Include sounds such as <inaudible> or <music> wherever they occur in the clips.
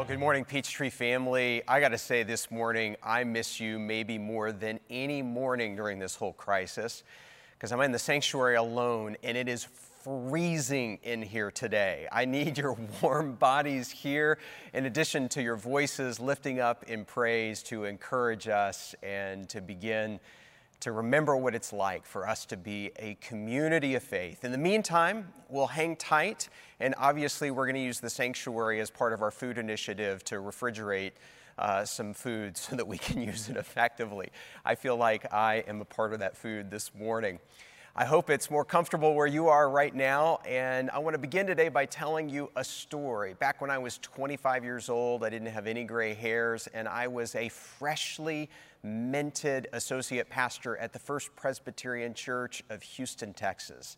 Well, good morning, Peachtree family. I got to say, this morning, I miss you maybe more than any morning during this whole crisis because I'm in the sanctuary alone and it is freezing in here today. I need your <laughs> warm bodies here, in addition to your voices lifting up in praise to encourage us and to begin to remember what it's like for us to be a community of faith. In the meantime, we'll hang tight, and obviously, we're going to use the sanctuary as part of our food initiative to refrigerate. Uh, some food <laughs> so that we can use it effectively. I feel like I am a part of that food this morning. I hope it's more comfortable where you are right now. And I want to begin today by telling you a story. Back when I was 25 years old, I didn't have any gray hairs, and I was a freshly minted associate pastor at the First Presbyterian Church of Houston, Texas.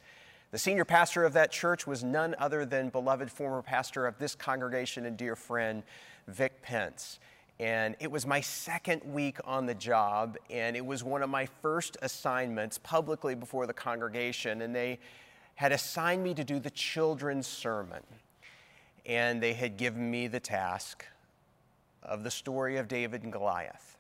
The senior pastor of that church was none other than beloved former pastor of this congregation and dear friend, Vic Pentz. And it was my second week on the job, and it was one of my first assignments publicly before the congregation. And they had assigned me to do the children's sermon. And they had given me the task of the story of David and Goliath.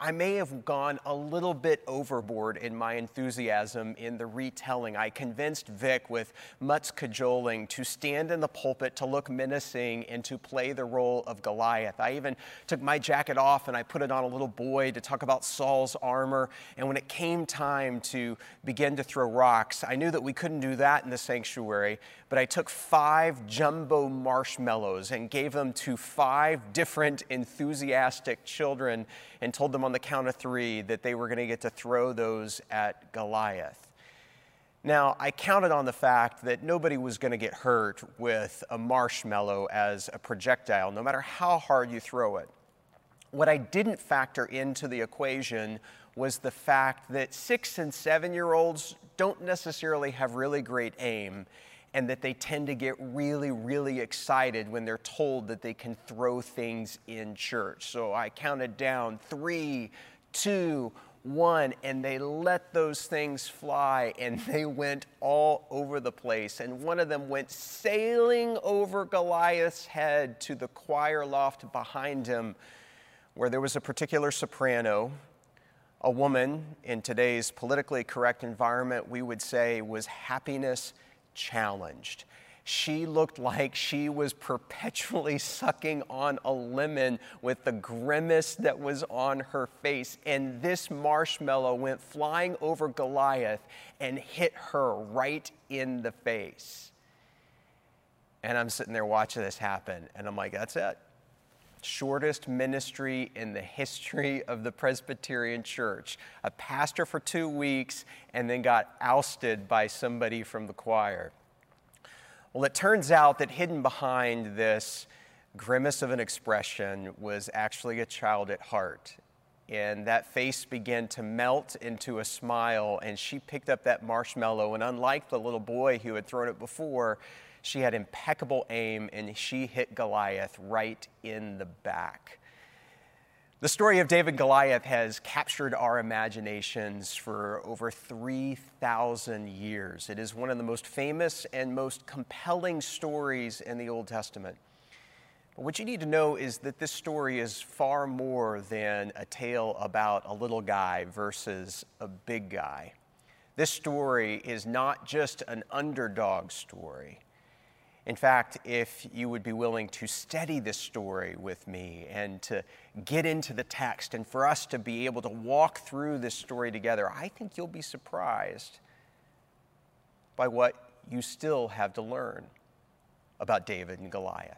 I may have gone a little bit overboard in my enthusiasm in the retelling. I convinced Vic with much cajoling to stand in the pulpit to look menacing and to play the role of Goliath. I even took my jacket off and I put it on a little boy to talk about Saul's armor. And when it came time to begin to throw rocks, I knew that we couldn't do that in the sanctuary, but I took five jumbo marshmallows and gave them to five different enthusiastic children and told them on the count of three that they were going to get to throw those at Goliath. Now, I counted on the fact that nobody was going to get hurt with a marshmallow as a projectile, no matter how hard you throw it. What I didn't factor into the equation was the fact that six and seven year olds don't necessarily have really great aim and that they tend to get really, really excited when they're told that they can throw things in church. So I counted down three, two, one, and they let those things fly and <laughs> they went all over the place. And one of them went sailing over Goliath's head to the choir loft behind him, where there was a particular soprano. A woman in today's politically correct environment, we would say, was happiness challenged. She looked like she was perpetually <laughs> sucking on a lemon with the grimace that was on her face. And this marshmallow went flying over Goliath and hit her right in the face. And I'm sitting there watching this happen, and I'm like, that's it. Shortest ministry in the history of the Presbyterian Church. A pastor for two weeks and then got ousted by somebody from the choir. Well, it turns out that hidden behind this grimace of an expression was actually a child at heart. And that face began to melt into a smile, and she picked up that marshmallow. And unlike the little boy who had thrown it before, she had impeccable aim and she hit Goliath right in the back. The story of David and Goliath has captured our imaginations for over 3,000 years. It is one of the most famous and most compelling stories in the Old Testament. But what you need to know is that this story is far more than a tale about a little guy versus a big guy. This story is not just an underdog story. In fact, if you would be willing to study this story with me and to get into the text and for us to be able to walk through this story together, I think you'll be surprised by what you still have to learn about David and Goliath.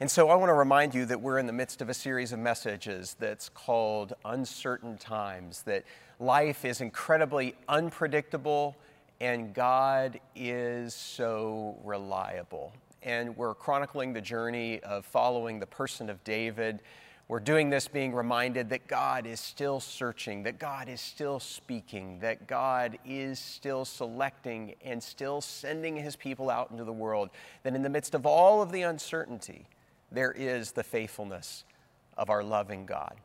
And so I want to remind you that we're in the midst of a series of messages that's called Uncertain Times, that life is incredibly unpredictable and God is so reliable. And we're chronicling the journey of following the person of David. We're doing this being reminded that God is still searching, that God is still speaking, that God is still selecting and still sending his people out into the world. That in the midst of all of the uncertainty, there is the faithfulness of our loving God.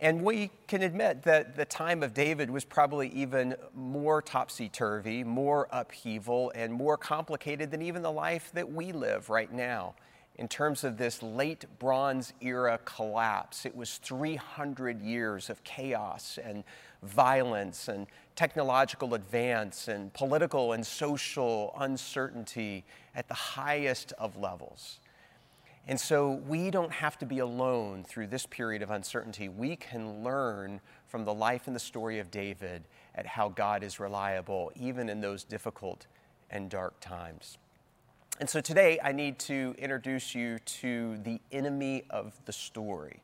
And we can admit that the time of David was probably even more topsy turvy, more upheaval, and more complicated than even the life that we live right now in terms of this late Bronze era collapse. It was 300 years of chaos and violence and technological advance and political and social uncertainty at the highest of levels. And so we don't have to be alone through this period of uncertainty. We can learn from the life and the story of David at how God is reliable, even in those difficult and dark times. And so today I need to introduce you to the enemy of the story.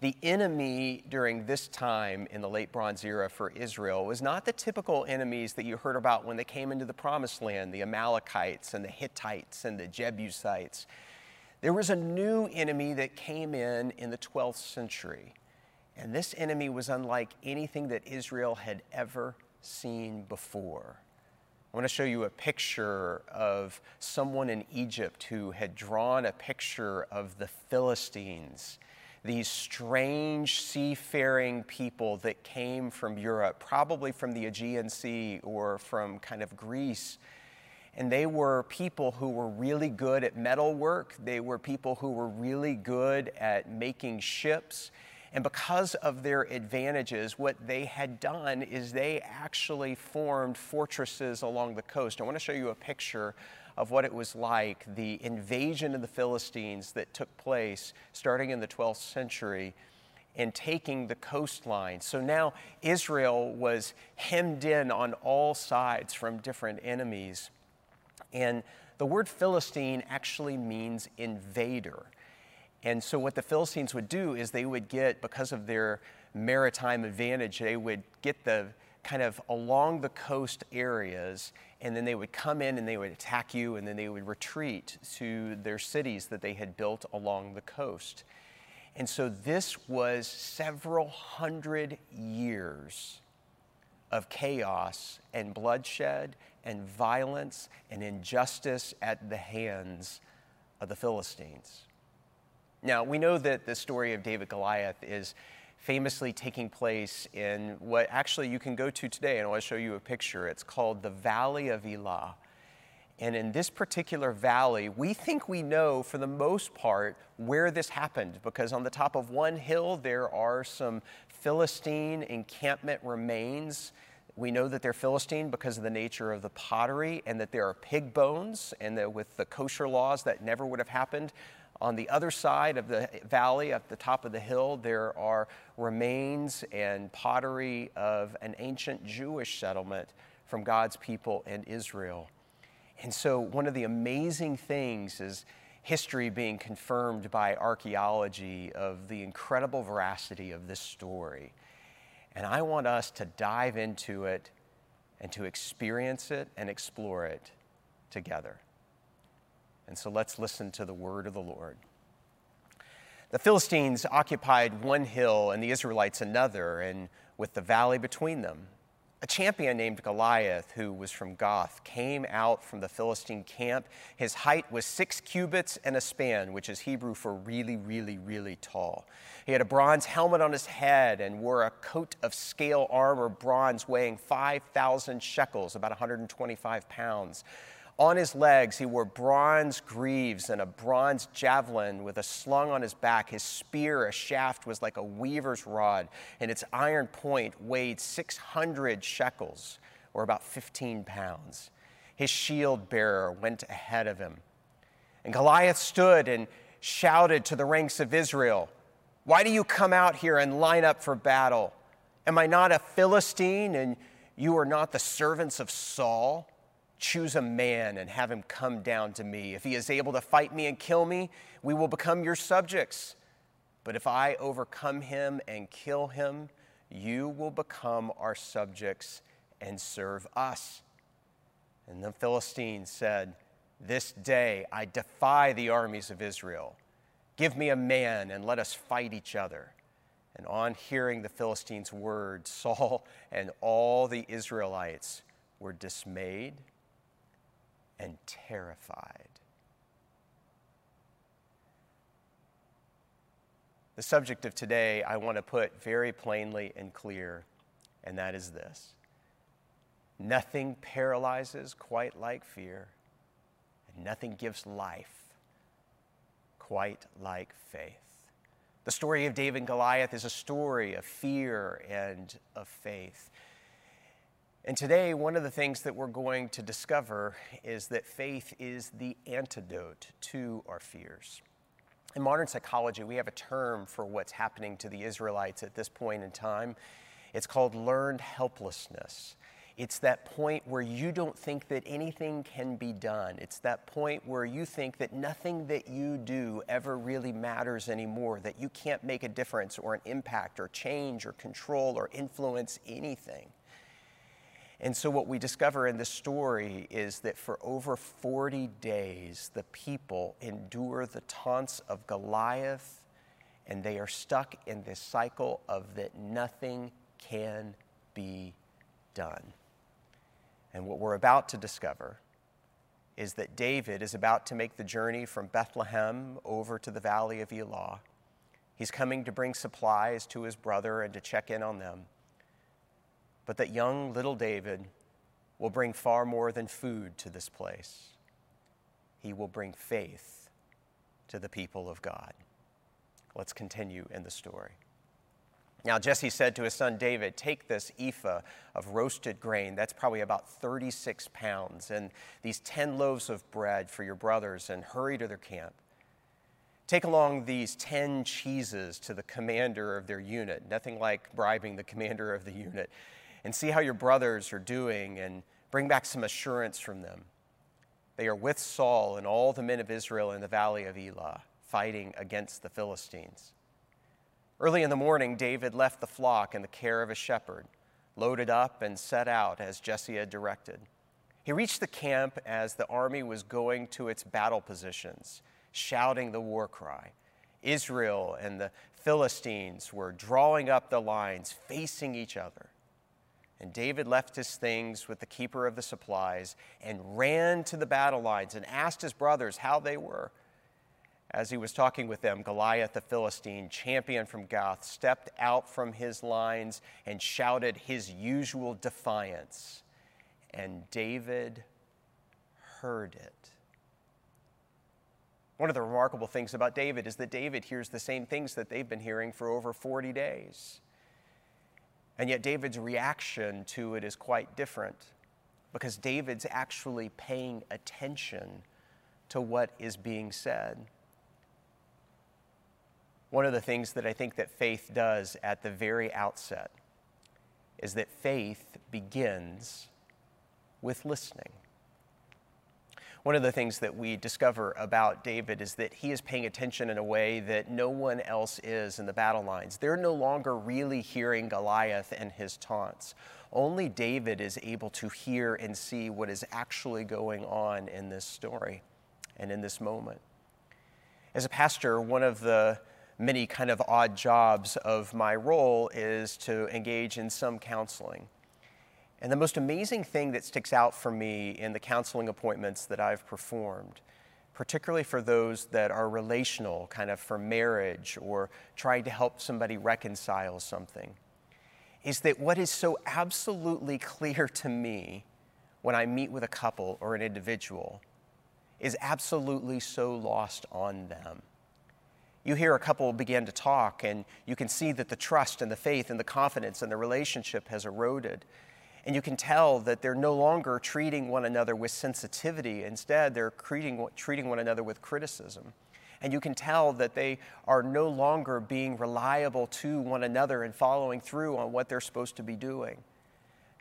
The enemy during this time in the late Bronze era for Israel was not the typical enemies that you heard about when they came into the Promised Land the Amalekites and the Hittites and the Jebusites. There was a new enemy that came in in the 12th century. And this enemy was unlike anything that Israel had ever seen before. I want to show you a picture of someone in Egypt who had drawn a picture of the Philistines, these strange seafaring people that came from Europe, probably from the Aegean Sea or from kind of Greece. And they were people who were really good at metalwork. They were people who were really good at making ships. And because of their advantages, what they had done is they actually formed fortresses along the coast. I want to show you a picture of what it was like, the invasion of the Philistines that took place starting in the 12th century and taking the coastline. So now Israel was hemmed in on all sides from different enemies. And the word Philistine actually means invader. And so, what the Philistines would do is they would get, because of their maritime advantage, they would get the kind of along the coast areas, and then they would come in and they would attack you, and then they would retreat to their cities that they had built along the coast. And so, this was several hundred years of chaos and bloodshed and violence and injustice at the hands of the Philistines. Now, we know that the story of David Goliath is famously taking place in what actually you can go to today, and I want to show you a picture. It's called the Valley of Elah. And in this particular valley, we think we know for the most part where this happened because on the top of one hill there are some Philistine encampment remains. We know that they're Philistine because of the nature of the pottery and that there are pig bones, and that with the kosher laws that never would have happened on the other side of the valley, at the top of the hill, there are remains and pottery of an ancient Jewish settlement from God's people in Israel. And so, one of the amazing things is history being confirmed by archaeology of the incredible veracity of this story. And I want us to dive into it and to experience it and explore it together. And so let's listen to the word of the Lord. The Philistines occupied one hill and the Israelites another, and with the valley between them. A champion named Goliath, who was from Gath, came out from the Philistine camp. His height was six cubits and a span, which is Hebrew for really, really, really tall. He had a bronze helmet on his head and wore a coat of scale armor, bronze weighing 5,000 shekels, about 125 pounds. On his legs, he wore bronze greaves and a bronze javelin with a slung on his back. His spear, a shaft, was like a weaver's rod, and its iron point weighed 600 shekels, or about 15 pounds. His shield bearer went ahead of him. And Goliath stood and shouted to the ranks of Israel, Why do you come out here and line up for battle? Am I not a Philistine, and you are not the servants of Saul? Choose a man and have him come down to me. If he is able to fight me and kill me, we will become your subjects. But if I overcome him and kill him, you will become our subjects and serve us. And the Philistines said, This day I defy the armies of Israel. Give me a man and let us fight each other. And on hearing the Philistines' words, <laughs> Saul and all the Israelites were dismayed and terrified. The subject of today I want to put very plainly and clear, and that is this Nothing paralyzes quite like fear, and nothing gives life quite like faith. The story of David and Goliath is a story of fear and of faith. And today, one of the things that we're going to discover is that faith is the antidote to our fears. In modern psychology, we have a term for what's happening to the Israelites at this point in time. It's called learned helplessness. It's that point where you don't think that anything can be done. It's that point where you think that nothing that you do ever really matters anymore, that you can't make a difference or an impact or change or control or influence anything. And so, what we discover in this story is that for over 40 days, the people endure the taunts of Goliath, and they are stuck in this cycle of that nothing can be done. And what we're about to discover is that David is about to make the journey from Bethlehem over to the valley of Elah. He's coming to bring supplies to his brother and to check in on them. But that young little David will bring far more than food to this place. He will bring faith to the people of God. Let's continue in the story. Now, Jesse said to his son David, Take this ephah of roasted grain, that's probably about 36 pounds, and these 10 loaves of bread for your brothers, and hurry to their camp. Take along these 10 cheeses to the commander of their unit, nothing like bribing the commander of the unit, and see how your brothers are doing, and bring back some assurance from them. They are with Saul and all the men of Israel in the valley of Elah, fighting against the Philistines. Early in the morning, David left the flock in the care of a shepherd, loaded up, and set out as Jesse had directed. He reached the camp as the army was going to its battle positions, shouting the war cry. Israel and the Philistines were drawing up the lines, facing each other. And David left his things with the keeper of the supplies and ran to the battle lines and asked his brothers how they were. As he was talking with them, Goliath the Philistine, champion from Gath, stepped out from his lines and shouted his usual defiance. And David heard it. One of the remarkable things about David is that David hears the same things that they've been hearing for over 40 days. And yet, David's reaction to it is quite different because David's actually paying attention to what is being said one of the things that I think that faith does at the very outset is that faith begins with listening. One of the things that we discover about David is that he is paying attention in a way that no one else is in the battle lines. They're no longer really hearing Goliath and his taunts. Only David is able to hear and see what is actually going on in this story and in this moment. As a pastor, one of the many kind of odd jobs of my role is to engage in some counseling. And the most amazing thing that sticks out for me in the counseling appointments that I've performed, particularly for those that are relational, kind of for marriage or trying to help somebody reconcile something, is that what is so absolutely clear to me when I meet with a couple or an individual is absolutely so lost on them you hear a couple begin to talk, and you can see that the trust and the faith and the confidence and the relationship has eroded. And you can tell that they're no longer treating one another with sensitivity. Instead, they're treating, treating one another with criticism. And you can tell that they are no longer being reliable to one another and following through on what they're supposed to be doing.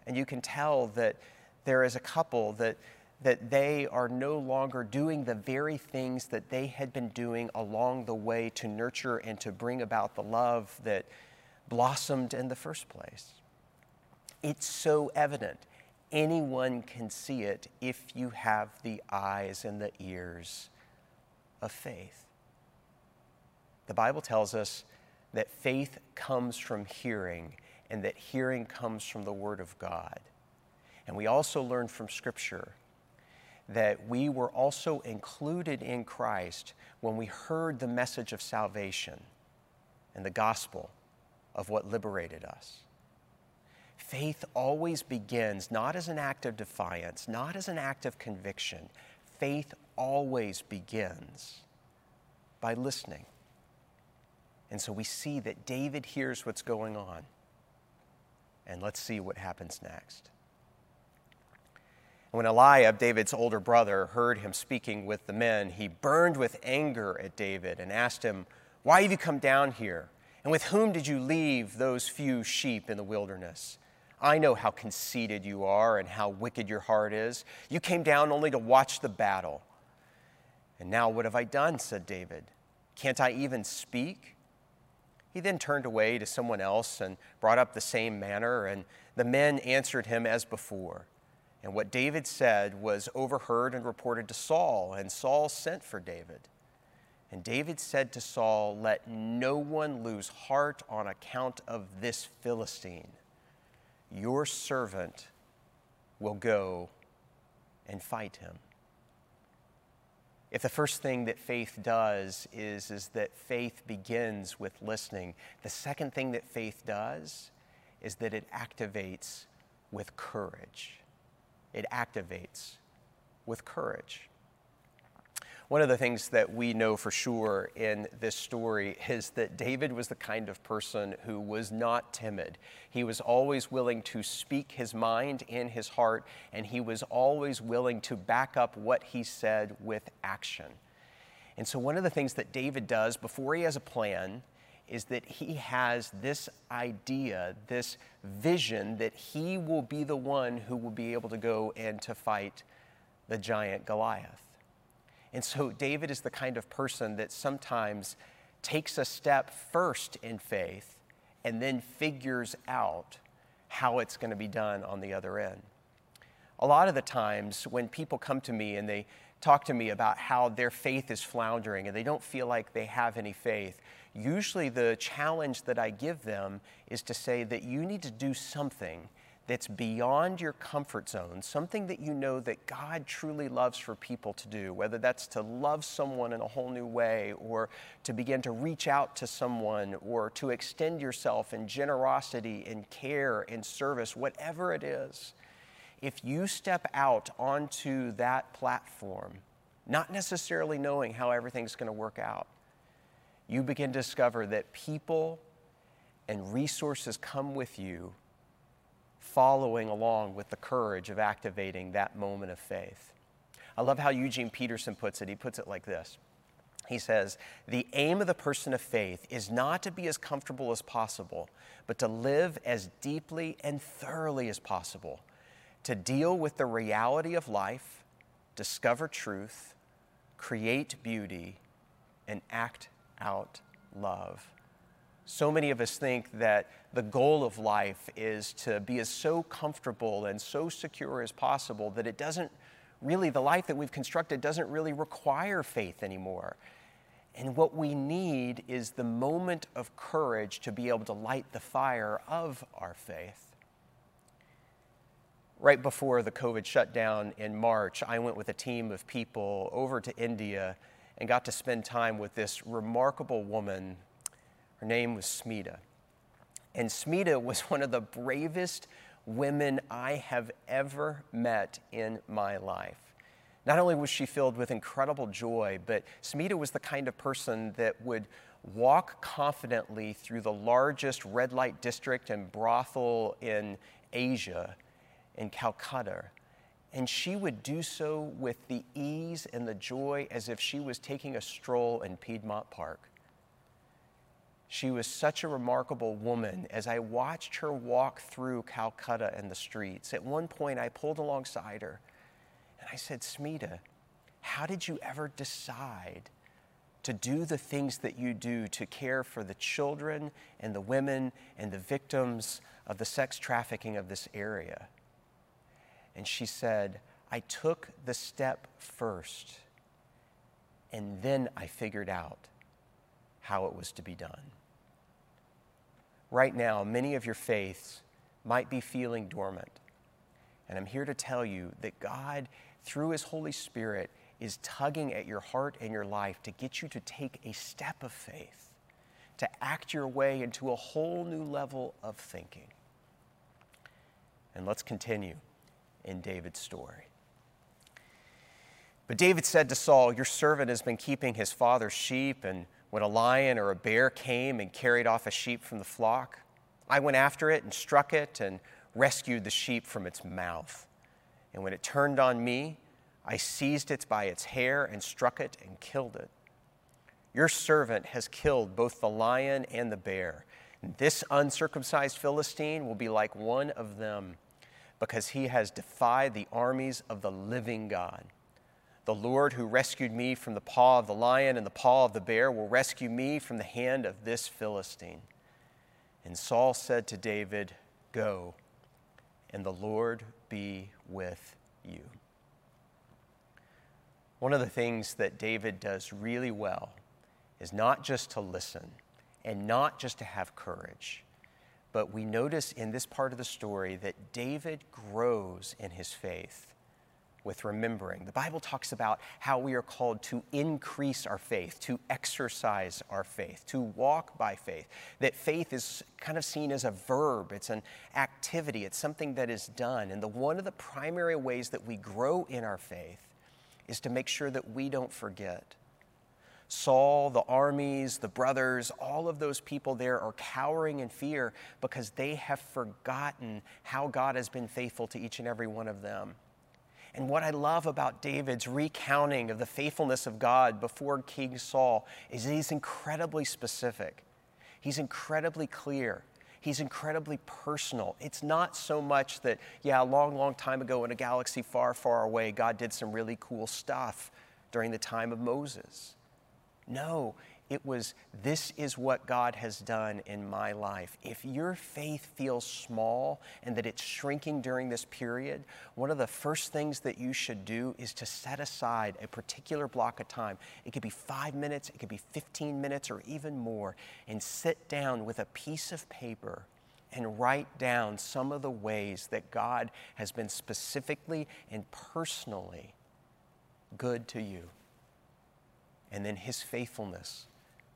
And you can tell that there is a couple that that they are no longer doing the very things that they had been doing along the way to nurture and to bring about the love that blossomed in the first place. It's so evident. Anyone can see it if you have the eyes and the ears of faith. The Bible tells us that faith comes from hearing and that hearing comes from the Word of God. And we also learn from Scripture that we were also included in Christ when we heard the message of salvation and the gospel of what liberated us. Faith always begins not as an act of defiance, not as an act of conviction. Faith always begins by listening. And so we see that David hears what's going on. And let's see what happens next. When Eliab, David's older brother, heard him speaking with the men, he burned with anger at David and asked him, Why have you come down here? And with whom did you leave those few sheep in the wilderness? I know how conceited you are and how wicked your heart is. You came down only to watch the battle. And now what have I done? said David. Can't I even speak? He then turned away to someone else and brought up the same manner, and the men answered him as before. And what David said was overheard and reported to Saul, and Saul sent for David. And David said to Saul, Let no one lose heart on account of this Philistine. Your servant will go and fight him. If the first thing that faith does is, is that faith begins with listening, the second thing that faith does is that it activates with courage. It activates with courage. One of the things that we know for sure in this story is that David was the kind of person who was not timid. He was always willing to speak his mind in his heart, and he was always willing to back up what he said with action. And so, one of the things that David does before he has a plan is that he has this idea, this vision that he will be the one who will be able to go and to fight the giant Goliath. And so David is the kind of person that sometimes takes a step first in faith and then figures out how it's going to be done on the other end. A lot of the times when people come to me and they talk to me about how their faith is floundering and they don't feel like they have any faith, usually the challenge that I give them is to say that you need to do something that's beyond your comfort zone, something that you know that God truly loves for people to do, whether that's to love someone in a whole new way, or to begin to reach out to someone, or to extend yourself in generosity, in care, in service, whatever it is. If you step out onto that platform, not necessarily knowing how everything's going to work out, you begin to discover that people and resources come with you following along with the courage of activating that moment of faith. I love how Eugene Peterson puts it. He puts it like this He says, The aim of the person of faith is not to be as comfortable as possible, but to live as deeply and thoroughly as possible, to deal with the reality of life, discover truth, create beauty, and act out love. So many of us think that the goal of life is to be as so comfortable and so secure as possible that it doesn't really, the life that we've constructed doesn't really require faith anymore. And what we need is the moment of courage to be able to light the fire of our faith. Right before the COVID shutdown in March, I went with a team of people over to India and got to spend time with this remarkable woman. Her name was Smita. And Smita was <laughs> one of the bravest women I have ever met in my life. Not only was she filled with incredible joy, but Smita was the kind of person that would walk confidently through the largest red light district and brothel in Asia, in Calcutta. And she would do so with the ease and the joy as if she was taking a stroll in Piedmont Park. She was such a remarkable woman as I watched her walk through Calcutta and the streets. At one point, I pulled alongside her and I said, Smita, how did you ever decide to do the things that you do to care for the children and the women and the victims of the sex trafficking of this area? And she said, I took the step first, and then I figured out how it was to be done right now, many of your faiths might be feeling dormant. And I'm here to tell you that God, through His Holy Spirit, is tugging at your heart and your life to get you to take a step of faith, to act your way into a whole new level of thinking. And let's continue in David's story. But David said to Saul, Your servant has been keeping his father's sheep, and when a lion or a bear came and carried off a sheep from the flock, I went after it and struck it and rescued the sheep from its mouth. And when it turned on me, I seized it by its hair and struck it and killed it. Your servant has killed both the lion and the bear. This uncircumcised Philistine will be like one of them because he has defied the armies of the living God. The Lord who rescued me from the paw of the lion and the paw of the bear will rescue me from the hand of this Philistine. And Saul said to David, Go, and the Lord be with you. One of the things that David does really well is not just to listen and not just to have courage, but we notice in this part of the story that David grows in his faith with remembering. The Bible talks about how we are called to increase our faith, to exercise our faith, to walk by faith. That faith is kind of seen as a verb, it's an activity, it's something that is done. And the one of the primary ways that we grow in our faith is to make sure that we don't forget. Saul, the armies, the brothers, all of those people there are cowering in fear because they have forgotten how God has been faithful to each and every one of them. And what I love about David's recounting of the faithfulness of God before King Saul is he's incredibly specific. He's incredibly clear. He's incredibly personal. It's not so much that, yeah, a long, long time ago in a galaxy far, far away, God did some really cool stuff during the time of Moses. No, it was, this is what God has done in my life. If your faith feels small and that it's shrinking during this period, one of the first things that you should do is to set aside a particular block of time. It could be five minutes, it could be 15 minutes, or even more, and sit down with a piece of paper and write down some of the ways that God has been specifically and personally good to you. And then his faithfulness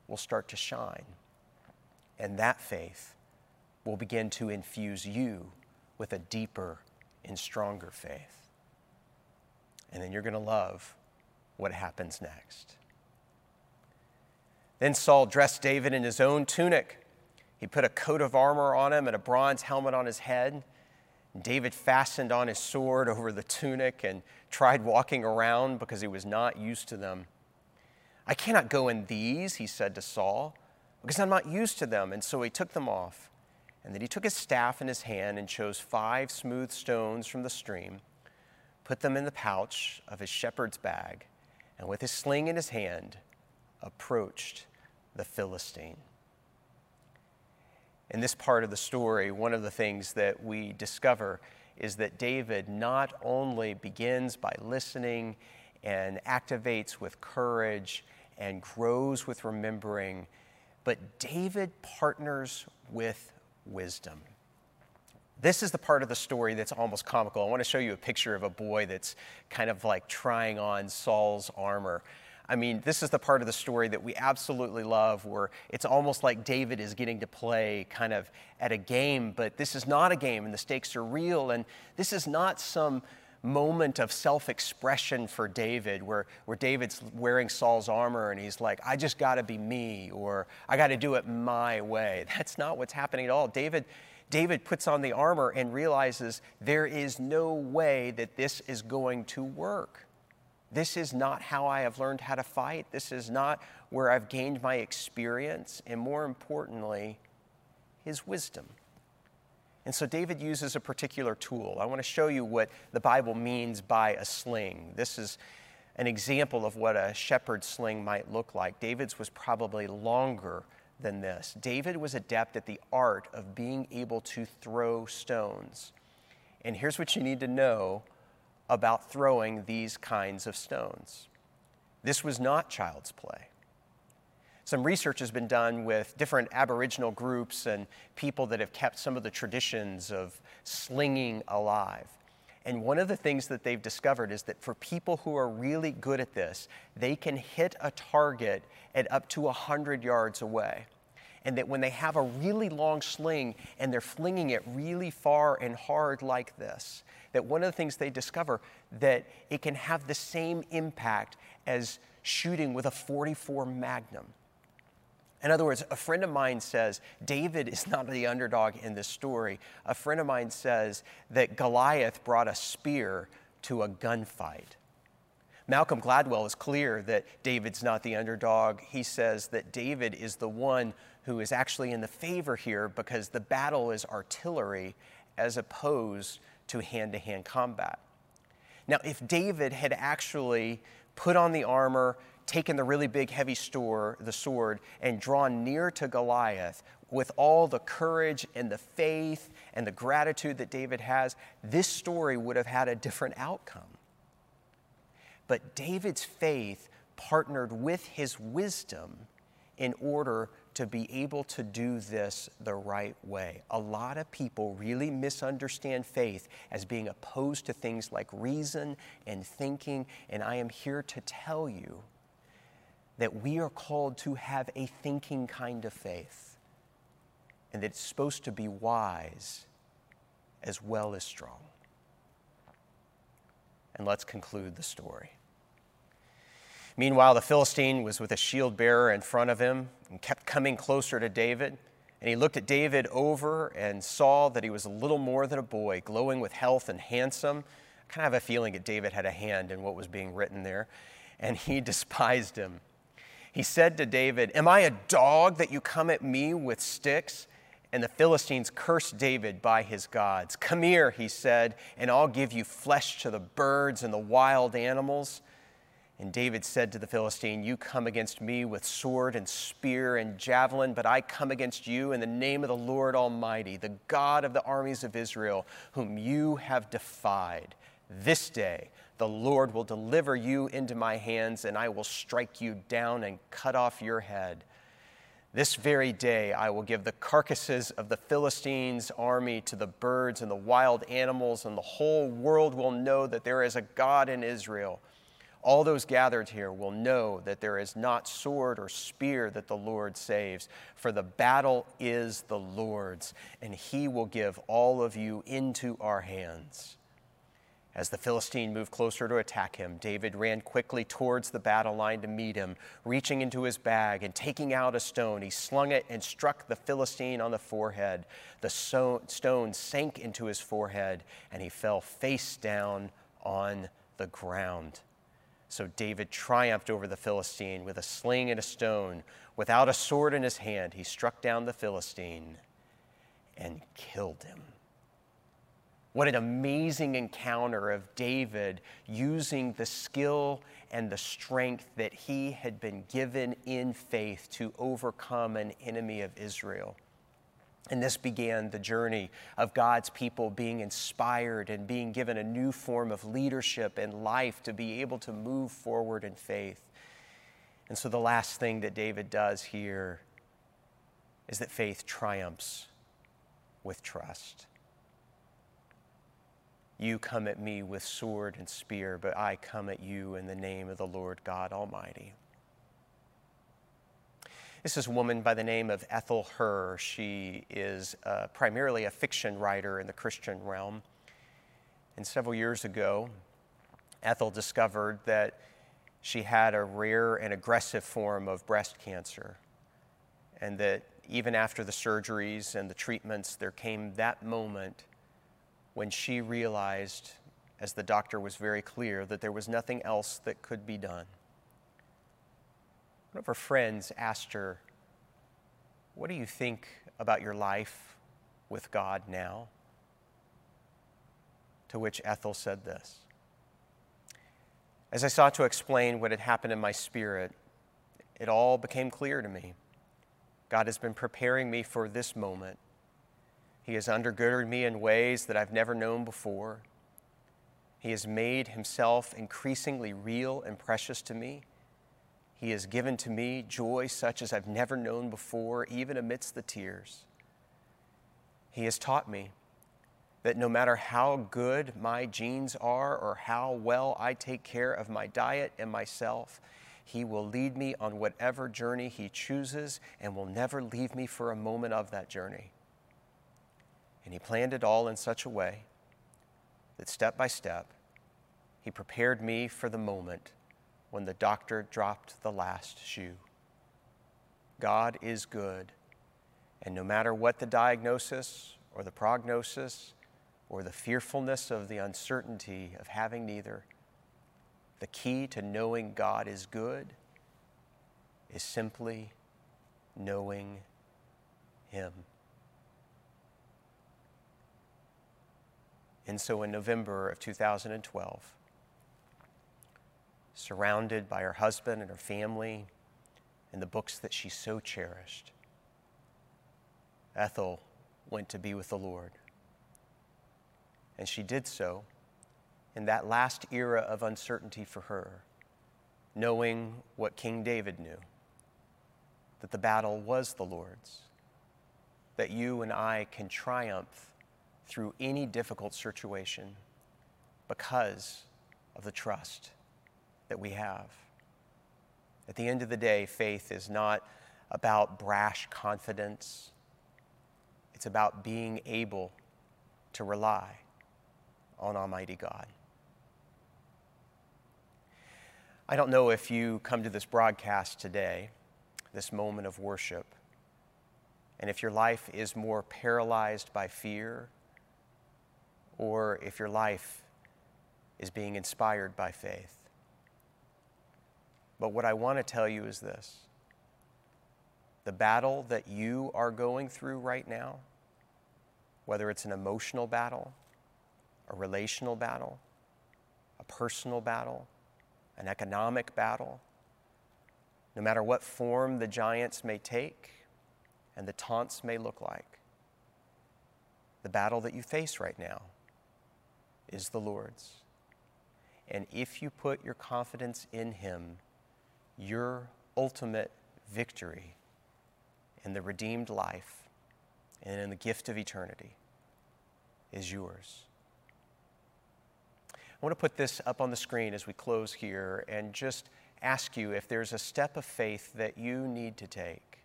will start to shine. And that faith will begin to infuse you with a deeper and stronger faith. And then you're going to love what happens next. Then Saul dressed David in his own tunic. He put a coat of armor on him and a bronze helmet on his head. David fastened on his sword over the tunic and tried walking around because he was not used to them. I cannot go in these, he said to Saul, because I'm not used to them. And so he took them off. And then he took his staff in his hand and chose five smooth stones from the stream, put them in the pouch of his shepherd's bag, and with his sling in his hand, approached the Philistine. In this part of the story, one of the things that we discover is that David not only begins by listening and activates with courage and grows with remembering. But David partners with wisdom. This is the part of the story that's almost comical. I want to show you a picture of a boy that's kind of like trying on Saul's armor. I mean, this is the part of the story that we absolutely love where it's almost like David is getting to play kind of at a game, but this is not a game and the stakes are real. And this is not some moment of self expression for David where, where David's wearing Saul's armor and he's like, I just got to be me or I got to do it my way. <laughs> That's not what's happening at all. David, David puts on the armor and realizes there is no way that this is going to work. This is not how I have learned how to fight. This is not where I've gained my experience. And more importantly, his wisdom. And so David uses a particular tool. I want to show you what the Bible means by a sling. This is an example of what a shepherd's sling might look like. David's was probably longer than this. David was adept at the art of being able to throw stones. And here's what you need to know about throwing these kinds of stones this was not child's play some research has been done with different Aboriginal groups and people that have kept some of the traditions of slinging alive. And one of the things that they've discovered is that for people who are really good at this, they can hit a target at up to 100 yards away. and that when they have a really long sling and they're flinging it really far and hard like this, that one of the things they discover that it can have the same impact as shooting with a 44 Magnum. In other words, a friend of mine says David is not the underdog in this story. A friend of mine says that Goliath brought a spear to a gunfight. Malcolm Gladwell is clear that David's not the underdog. He says that David is the one who is actually in the favor here because the battle is artillery as opposed to hand to hand combat. Now, if David had actually put on the armor, taken the really big, heavy store, the sword, and drawn near to Goliath with all the courage and the faith and the gratitude that David has, this story would have had a different outcome. But David's faith partnered with his wisdom in order to be able to do this the right way. A lot of people really misunderstand faith as being opposed to things like reason and thinking, and I am here to tell you that we are called to have a thinking kind of faith, and that it's supposed to be wise as well as strong. And let's conclude the story. Meanwhile, the Philistine was with a shield bearer in front of him and kept coming closer to David. And he looked at David over and saw that he was a little more than a boy, glowing with health and handsome. I kind of have a feeling that David had a hand in what was being written there. And he <laughs> despised him. He said to David, Am I a dog that you come at me with sticks? And the Philistines cursed David by his gods. Come here, he said, and I'll give you flesh to the birds and the wild animals. And David said to the Philistine, You come against me with sword and spear and javelin, but I come against you in the name of the Lord Almighty, the God of the armies of Israel, whom you have defied. This day the Lord will deliver you into my hands, and I will strike you down and cut off your head. This very day I will give the carcasses of the Philistines' army to the birds and the wild animals, and the whole world will know that there is a God in Israel all those gathered here will know that there is not sword or spear that the Lord saves, for the battle is the Lord's, and he will give all of you into our hands. As the Philistine moved closer to attack him, David ran quickly towards the battle line to meet him. Reaching into his bag and taking out a stone, he slung it and struck the Philistine on the forehead. The stone sank into his forehead, and he fell face down on the ground. So David triumphed over the Philistine with a sling and a stone. Without a sword in his hand, he struck down the Philistine and killed him. What an amazing encounter of David using the skill and the strength that he had been given in faith to overcome an enemy of Israel. And this began the journey of God's people being inspired and being given a new form of leadership and life to be able to move forward in faith. And so the last thing that David does here is that faith triumphs with trust. You come at me with sword and spear, but I come at you in the name of the Lord God Almighty. This is a woman by the name of Ethel Herr. She is uh, primarily a fiction writer in the Christian realm. And several years ago, Ethel discovered that she had a rare and aggressive form of breast cancer, and that even after the surgeries and the treatments, there came that moment when she realized, as the doctor was very clear, that there was nothing else that could be done. One of her friends asked her, What do you think about your life with God now? To which Ethel said this As I sought to explain what had happened in my spirit, it all became clear to me. God has been preparing me for this moment. He has undergirded me in ways that I've never known before. He has made himself increasingly real and precious to me. He has given to me joy such as I've never known before, even amidst the tears. He has taught me that no matter how good my genes are or how well I take care of my diet and myself, He will lead me on whatever journey He chooses and will never leave me for a moment of that journey. And He planned it all in such a way that step by step, He prepared me for the moment when the doctor dropped the last shoe. God is good, and no matter what the diagnosis or the prognosis or the fearfulness of the uncertainty of having neither, the key to knowing God is good is simply knowing Him. And so in November of 2012, surrounded by her husband and her family and the books that she so cherished, Ethel went to be with the Lord. And she did so in that last era of uncertainty for her, knowing what King David knew that the battle was the Lord's, that you and I can triumph through any difficult situation because of the trust that we have. At the end of the day, faith is not about brash confidence, it's about being able to rely on Almighty God. I don't know if you come to this broadcast today, this moment of worship, and if your life is more paralyzed by fear or if your life is being inspired by faith. But what I want to tell you is this the battle that you are going through right now, whether it's an emotional battle, a relational battle, a personal battle, an economic battle, no matter what form the giants may take and the taunts may look like, the battle that you face right now is the Lord's. And if you put your confidence in Him, your ultimate victory in the redeemed life and in the gift of eternity is yours. I want to put this up on the screen as we close here and just ask you if there's a step of faith that you need to take.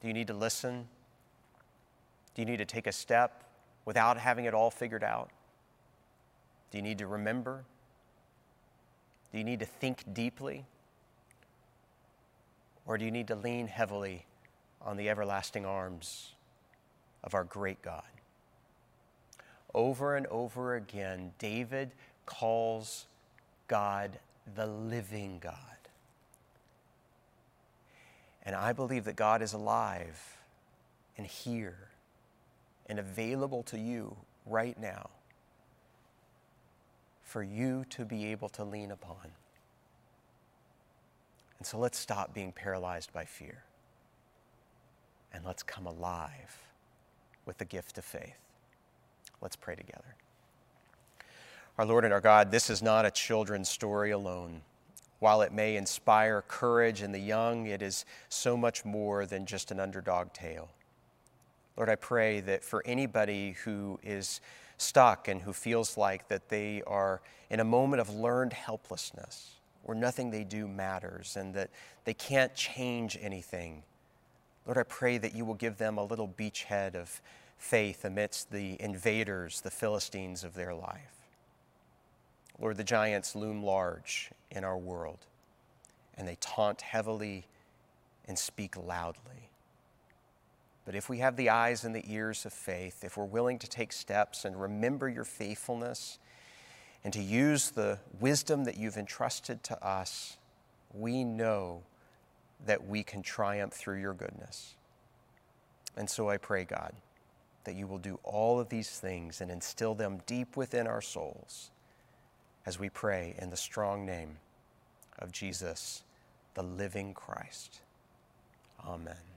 Do you need to listen? Do you need to take a step without having it all figured out? Do you need to remember? Do you need to think deeply? Or do you need to lean heavily on the everlasting arms of our great God? Over and over again, David calls God the living God. And I believe that God is alive and here and available to you right now for you to be able to lean upon. And so let's stop being paralyzed by fear and let's come alive with the gift of faith. Let's pray together. Our Lord and our God, this is not a children's story alone. While it may inspire courage in the young, it is so much more than just an underdog tale. Lord, I pray that for anybody who is stuck and who feels like that they are in a moment of learned helplessness, where nothing they do matters and that they can't change anything, Lord, I pray that you will give them a little beachhead of faith amidst the invaders, the Philistines of their life. Lord, the giants loom large in our world, and they taunt heavily and speak loudly. But if we have the eyes and the ears of faith, if we're willing to take steps and remember your faithfulness and to use the wisdom that you've entrusted to us, we know that we can triumph through your goodness. And so I pray, God, that you will do all of these things and instill them deep within our souls as we pray in the strong name of Jesus, the living Christ. Amen.